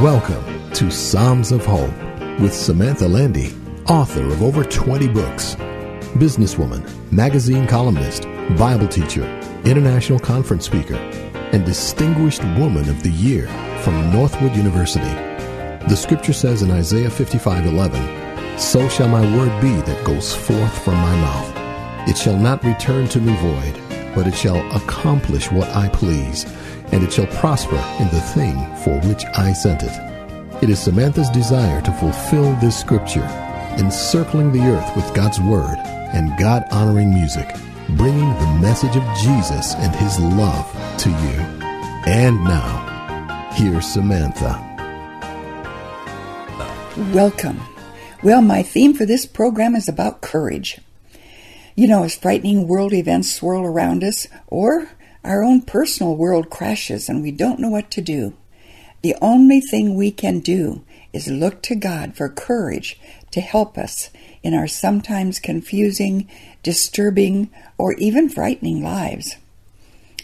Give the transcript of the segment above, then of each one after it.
Welcome to Psalms of Hope with Samantha Landy, author of over 20 books, businesswoman, magazine columnist, Bible teacher, international conference speaker, and Distinguished Woman of the Year from Northwood University. The scripture says in Isaiah 55:11, "So shall my word be that goes forth from my mouth. It shall not return to me void, but it shall accomplish what I please, and it shall prosper in the thing for which I sent it." It is Samantha's desire to fulfill this scripture, encircling the earth with God's word and God-honoring music, bringing the message of Jesus and his love to you. And now, here's Samantha. Welcome. Well, my theme for this program is about courage. You know, as frightening world events swirl around us, or our own personal world crashes and we don't know what to do, the only thing we can do is look to God for courage to help us in our sometimes confusing, disturbing, or even frightening lives.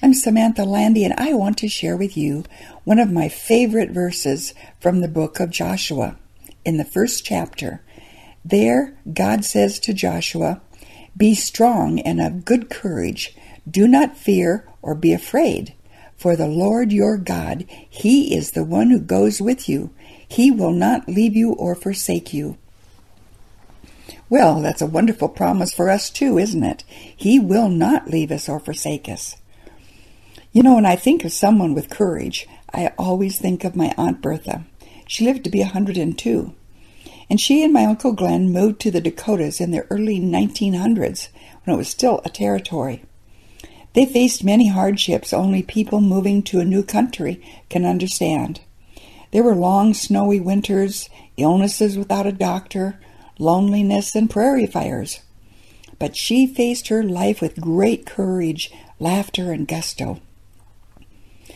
I'm Samantha Landy, and I want to share with you one of my favorite verses from the book of Joshua in the first chapter. There, God says to Joshua, Be strong and of good courage. Do not fear or be afraid. For the Lord your God, He is the one who goes with you. He will not leave you or forsake you. Well, that's a wonderful promise for us too, isn't it? He will not leave us or forsake us. You know, when I think of someone with courage, I always think of my Aunt Bertha. She lived to be a 102. And she and my Uncle Glenn moved to the Dakotas in the early 1900s when it was still a territory. They faced many hardships only people moving to a new country can understand. There were long snowy winters, illnesses without a doctor, loneliness, and prairie fires. But she faced her life with great courage, laughter, and gusto.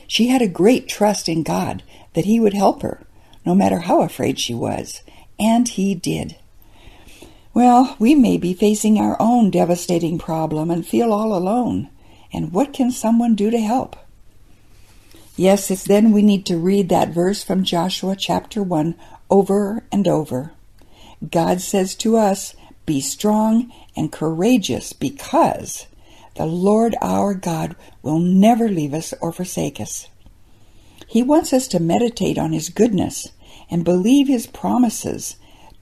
She had a great trust in God that He would help her, no matter how afraid she was, and He did. Well, we may be facing our own devastating problem and feel all alone. And what can someone do to help? Yes, it's then we need to read that verse from Joshua chapter 1 over and over. God says to us, Be strong and courageous because the Lord our God will never leave us or forsake us. He wants us to meditate on His goodness and believe His promises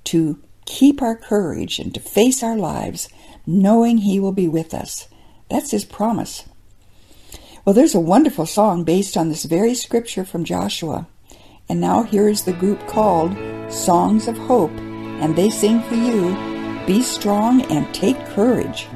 to keep our courage and to face our lives knowing He will be with us. That's His promise. Well, there's a wonderful song based on this very scripture from Joshua. And now here is the group called Songs of Hope, and they sing for you Be strong and take courage.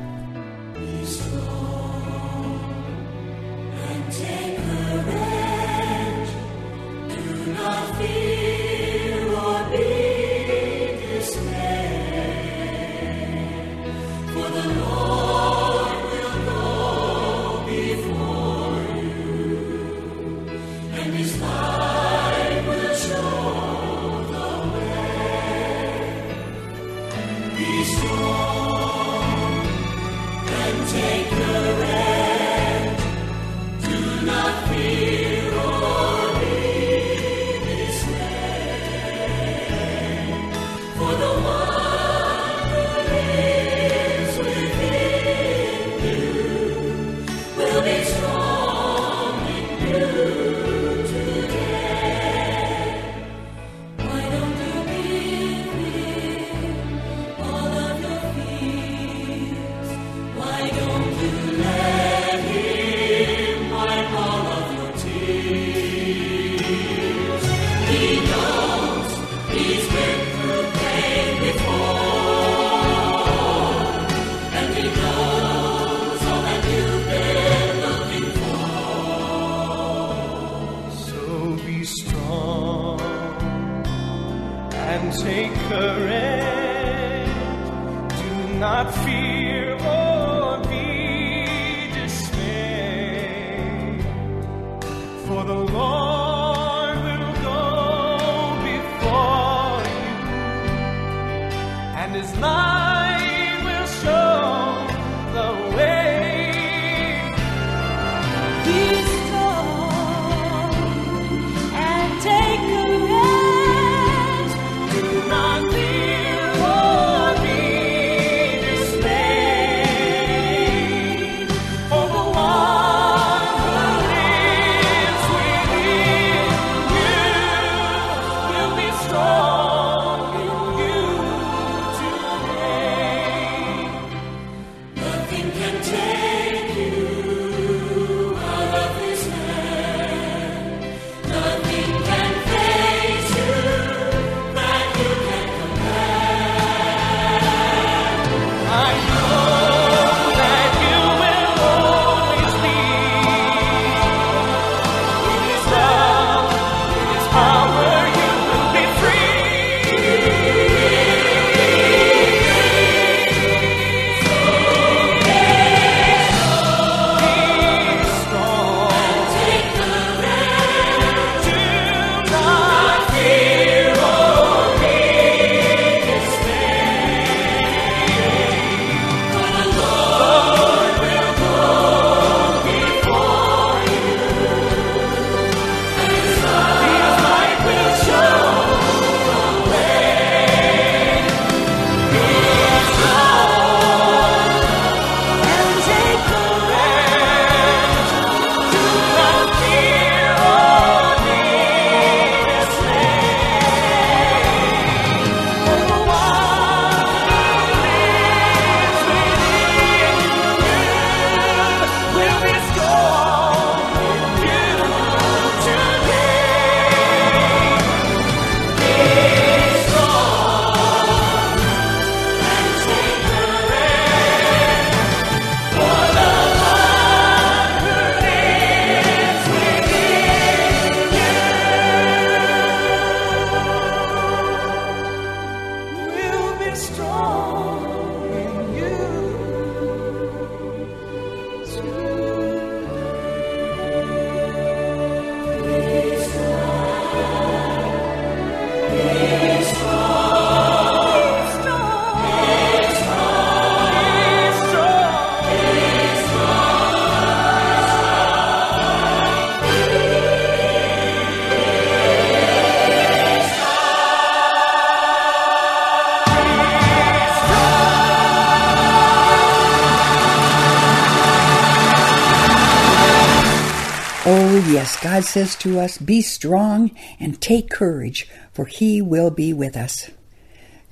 Oh, yes, God says to us, Be strong and take courage, for He will be with us.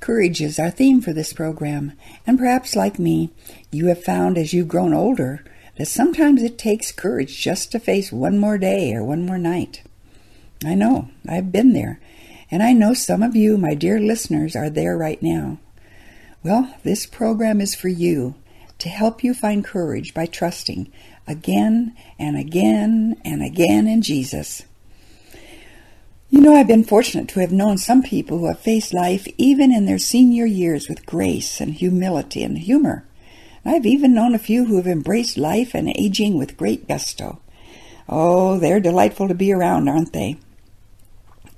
Courage is our theme for this program, and perhaps like me, you have found as you've grown older that sometimes it takes courage just to face one more day or one more night. I know, I've been there, and I know some of you, my dear listeners, are there right now. Well, this program is for you to help you find courage by trusting again and again and again in Jesus. You know, I've been fortunate to have known some people who have faced life even in their senior years with grace and humility and humor. I've even known a few who have embraced life and aging with great gusto. Oh, they're delightful to be around, aren't they?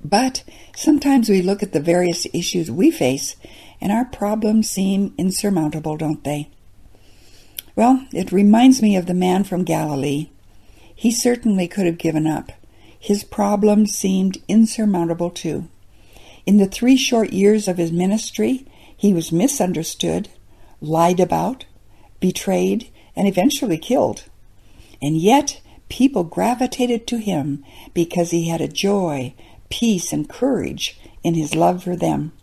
But sometimes we look at the various issues we face and our problems seem insurmountable, don't they? Well, it reminds me of the man from Galilee. He certainly could have given up. His problems seemed insurmountable too. In the three short years of his ministry, he was misunderstood, lied about, betrayed, and eventually killed. And yet, people gravitated to him because he had a joy, peace, and courage in his love for them.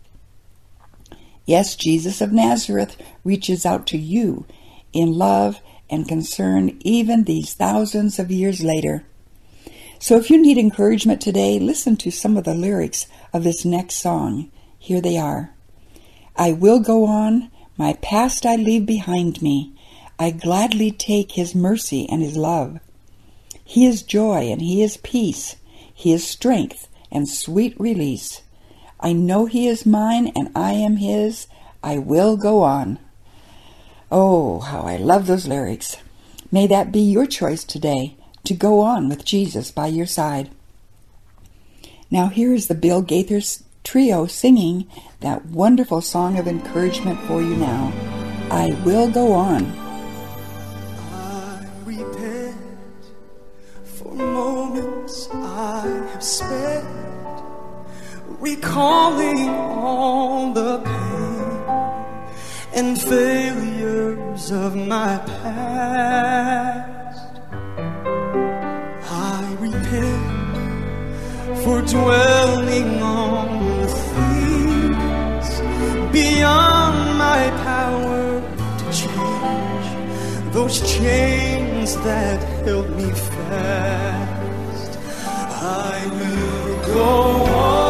Yes, Jesus of Nazareth reaches out to you in love and concern even these thousands of years later. So if you need encouragement today, listen to some of the lyrics of this next song. Here they are. I will go on, my past I leave behind me. I gladly take his mercy and his love. He is joy and he is peace. He is strength and sweet release. I know He is mine and I am His. I will go on. Oh, how I love those lyrics. May that be your choice today to go on with Jesus by your side. Now, here is the Bill Gaithers Trio singing that wonderful song of encouragement for you now. I will go on. I repent for moments I have spent recalling all the and failures of my past. I repent for dwelling on the things beyond my power to change those chains that held me fast. I will go on,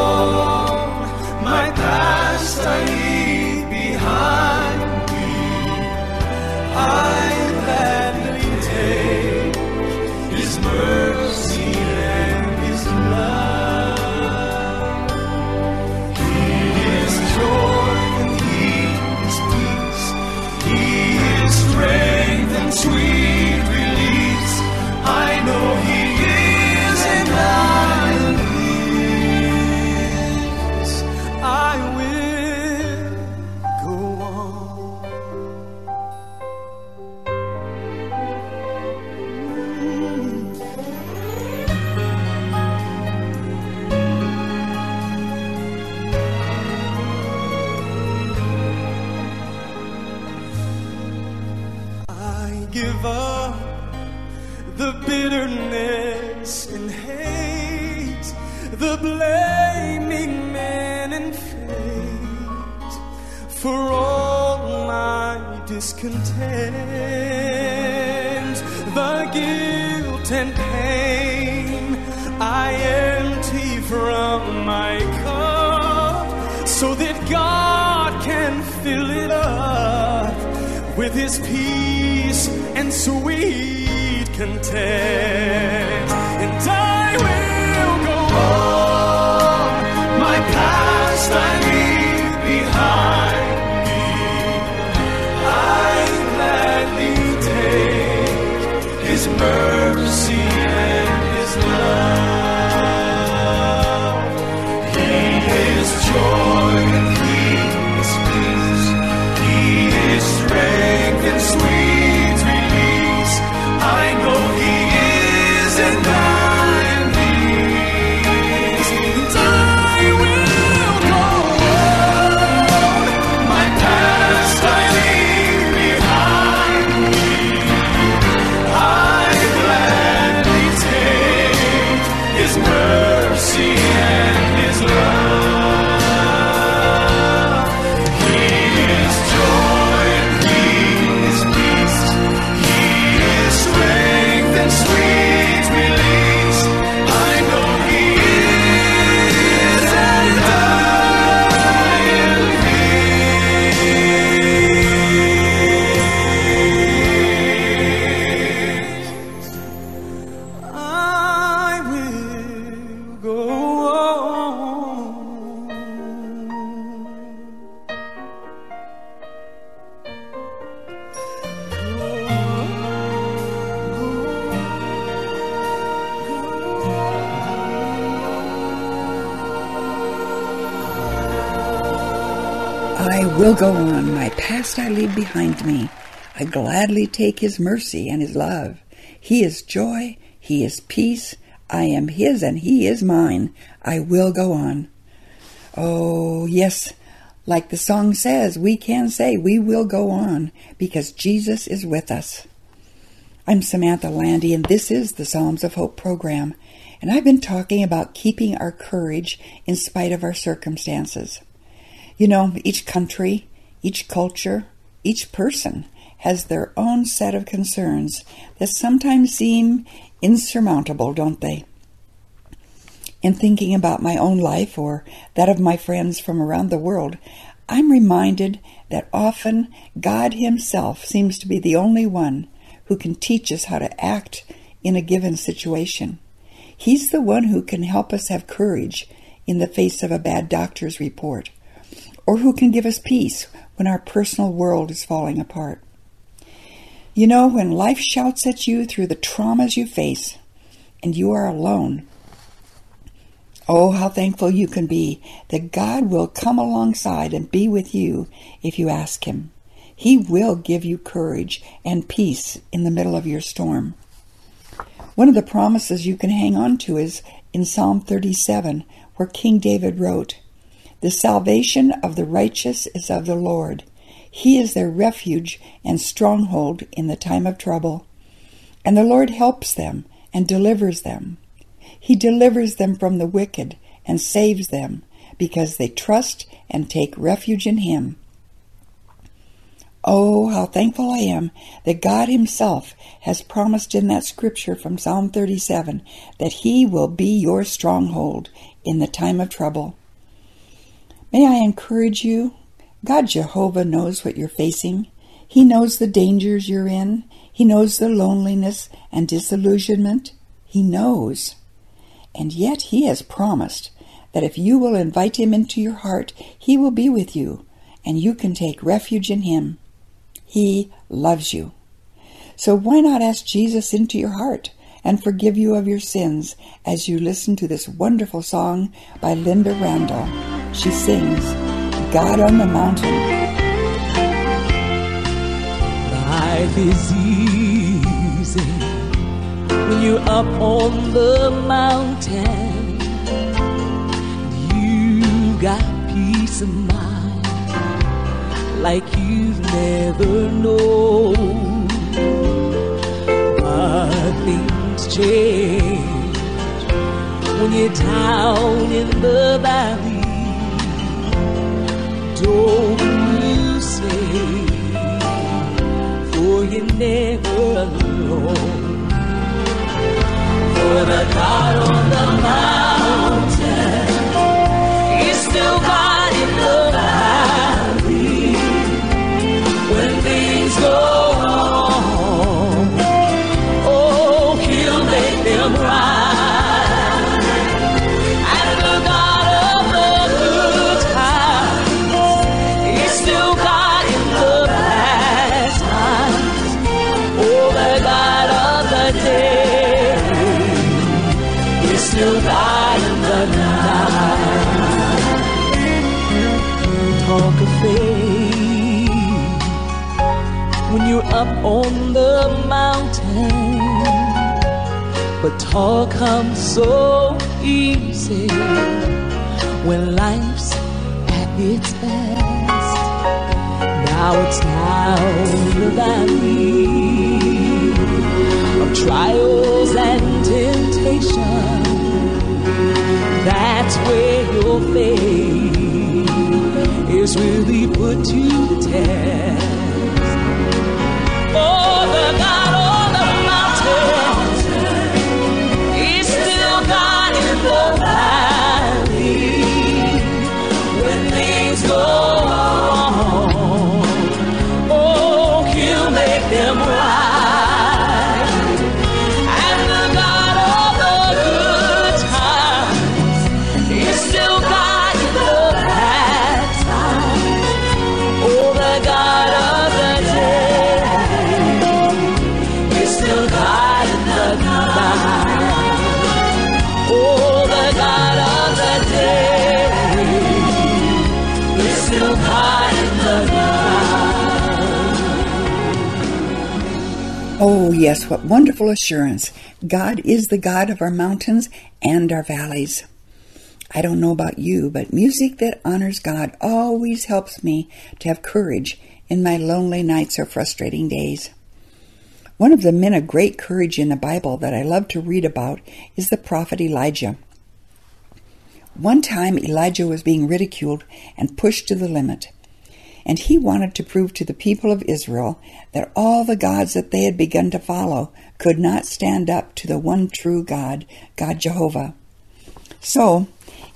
give up the bitterness and hate, the blaming man and fate for all my discontent, the guilt and pain I empty from my cup so that God can fill it up with his peace and sweet content. And I will go on. My past I leave behind me. I gladly take his mercy will go on. My past I leave behind me. I gladly take his mercy and his love. He is joy. He is peace. I am his and he is mine. I will go on. Oh, yes. Like the song says, we can say we will go on because Jesus is with us. I'm Samantha Landy, and this is the Psalms of Hope program. And I've been talking about keeping our courage in spite of our circumstances. You know, each country, each culture, each person has their own set of concerns that sometimes seem insurmountable, don't they? In thinking about my own life or that of my friends from around the world, I'm reminded that often God Himself seems to be the only one who can teach us how to act in a given situation. He's the one who can help us have courage in the face of a bad doctor's report? Or who can give us peace when our personal world is falling apart? You know, when life shouts at you through the traumas you face and you are alone, oh, how thankful you can be that God will come alongside and be with you if you ask Him. He will give you courage and peace in the middle of your storm. One of the promises you can hang on to is in Psalm 37, where King David wrote, The salvation of the righteous is of the Lord. He is their refuge and stronghold in the time of trouble. And the Lord helps them and delivers them. He delivers them from the wicked and saves them because they trust and take refuge in Him. Oh, how thankful I am that God Himself has promised in that scripture from Psalm 37 that He will be your stronghold in the time of trouble. May I encourage you? God Jehovah knows what you're facing. He knows the dangers you're in. He knows the loneliness and disillusionment. He knows. And yet He has promised that if you will invite Him into your heart, He will be with you, and you can take refuge in Him. He loves you. So why not ask Jesus into your heart and forgive you of your sins as you listen to this wonderful song by Lynda Randle? She sings, God on the Mountain. Life is easy when you're up on the mountain. You got peace of mind like you've never known. But things change when you're down in the valley. Don't lose faith, for you're never alone. For the God on the mountain is still God up on the mountain. But talk comes so easy when life's at its best. Now it's down the valley of trials and temptation. That's where your faith is really put to the test. Yes, what wonderful assurance. God is the God of our mountains and our valleys. I don't know about you, but music that honors God always helps me to have courage in my lonely nights or frustrating days. One of the men of great courage in the Bible that I love to read about is the prophet Elijah. One time, Elijah was being ridiculed and pushed to the limit, and he wanted to prove to the people of Israel that all the gods that they had begun to follow could not stand up to the one true God, God Jehovah. So,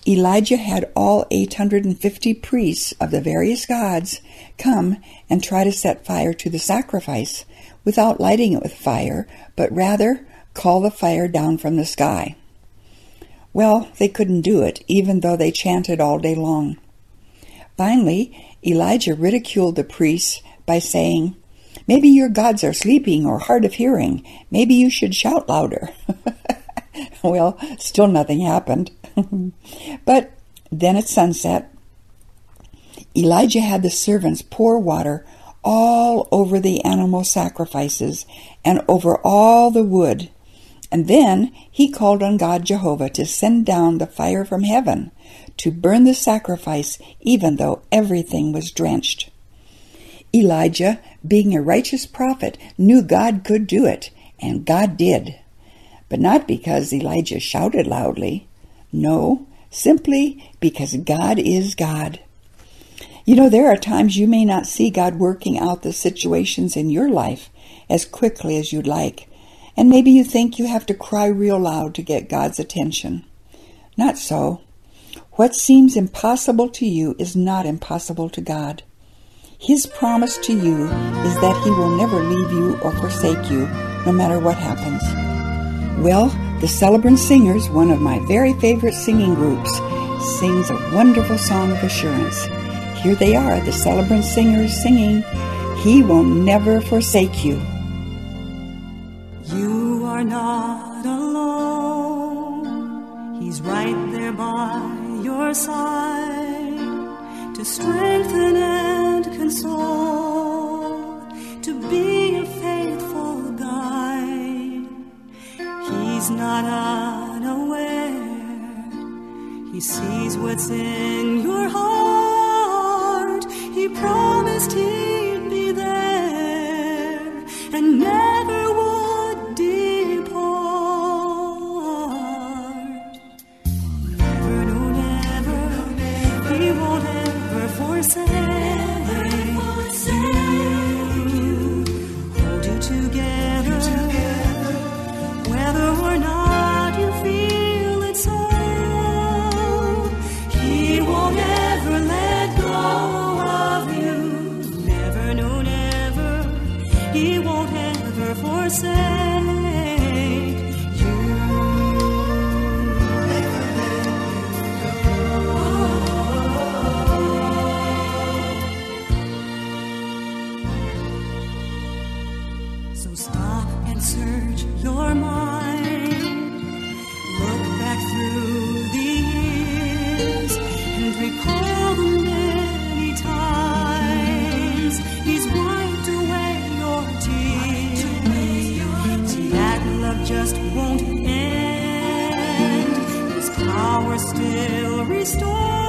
Elijah had all 850 priests of the various gods come and try to set fire to the sacrifice without lighting it with fire, but rather call the fire down from the sky. Well, they couldn't do it, even though they chanted all day long. Finally, Elijah ridiculed the priests by saying, Maybe your gods are sleeping or hard of hearing. Maybe you should shout louder. well, still nothing happened. but then at sunset, Elijah had the servants pour water all over the animal sacrifices and over all the wood. And then he called on God Jehovah to send down the fire from heaven to burn the sacrifice, even though everything was drenched. Elijah, being a righteous prophet, knew God could do it, and God did. But not because Elijah shouted loudly. No, simply because God is God. You know, there are times you may not see God working out the situations in your life as quickly as you'd like, and maybe you think you have to cry real loud to get God's attention. Not so. What seems impossible to you is not impossible to God. His promise to you is that He will never leave you or forsake you, no matter what happens. Well, the Celebrant Singers, one of my very favorite singing groups, sings a wonderful song of assurance. Here they are, the Celebrant Singers singing, He will never forsake you. You are not alone. He's right there by your side to strengthen and console, to be a faithful guide. He's not unaware. He sees what's in your heart. He promised he'd still restores,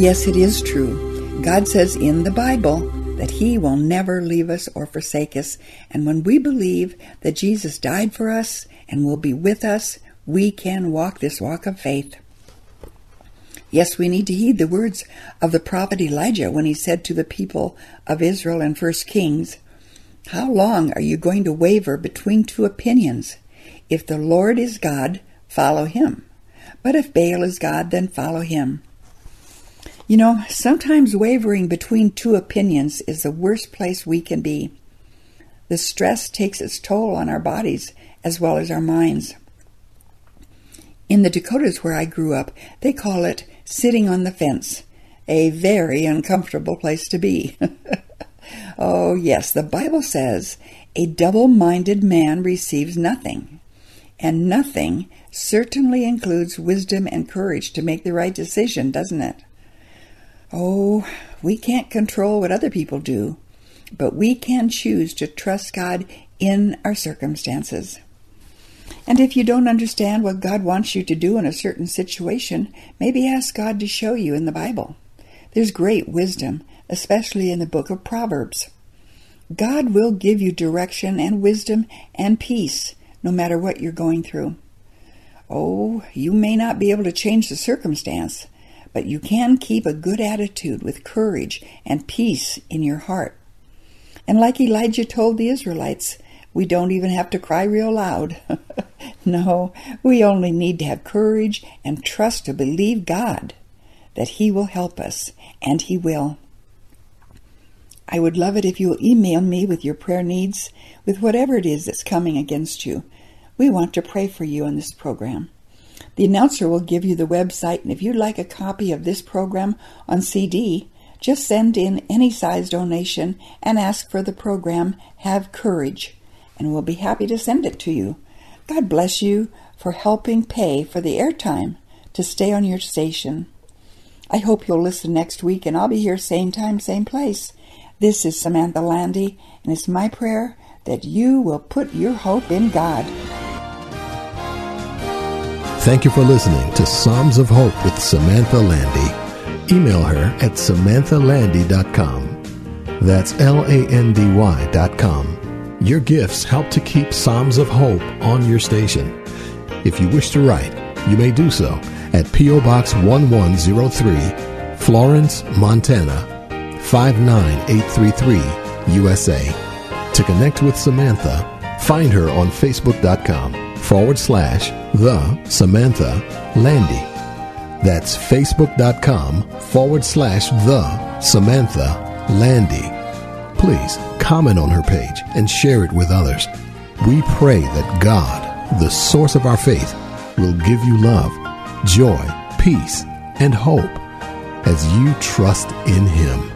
yes, it is true. God says in the Bible that He will never leave us or forsake us. And when we believe that Jesus died for us and will be with us, we can walk this walk of faith. Yes, we need to heed the words of the prophet Elijah when he said to the people of Israel in 1 Kings, How long are you going to waver between two opinions? If the Lord is God, follow him. But if Baal is God, then follow him. You know, sometimes wavering between two opinions is the worst place we can be. The stress takes its toll on our bodies as well as our minds. In the Dakotas where I grew up, they call it sitting on the fence, a very uncomfortable place to be. oh, yes, the Bible says a double minded man receives nothing, and nothing certainly includes wisdom and courage to make the right decision, doesn't it? Oh, we can't control what other people do, but we can choose to trust God in our circumstances. And if you don't understand what God wants you to do in a certain situation, maybe ask God to show you in the Bible. There's great wisdom, especially in the book of Proverbs. God will give you direction and wisdom and peace no matter what you're going through. Oh, you may not be able to change the circumstance, but you can keep a good attitude with courage and peace in your heart. And like Elijah told the Israelites, we don't even have to cry real loud. no, we only need to have courage and trust to believe God that He will help us, and He will. I would love it if you'll email me with your prayer needs, with whatever it is that's coming against you. We want to pray for you in this program. The announcer will give you the website, and if you'd like a copy of this program on CD, just send in any size donation and ask for the program Have Courage and we'll be happy to send it to you. God bless you for helping pay for the airtime to stay on your station. I hope you'll listen next week, and I'll be here same time, same place. This is Samantha Landy, and it's my prayer that you will put your hope in God. Thank you for listening to Psalms of Hope with Samantha Landy. Email her at samanthalandy.com. That's L A N D Y.com. Your gifts help to keep Psalms of Hope on your station. If you wish to write, you may do so at P.O. Box 1103, Florence, Montana 59833, USA. To connect with Samantha, find her on Facebook.com forward slash The Samantha Landy. That's Facebook.com forward slash The Samantha Landy. Please comment on her page and share it with others. We pray that God, the source of our faith, will give you love, joy, peace, and hope as you trust in Him.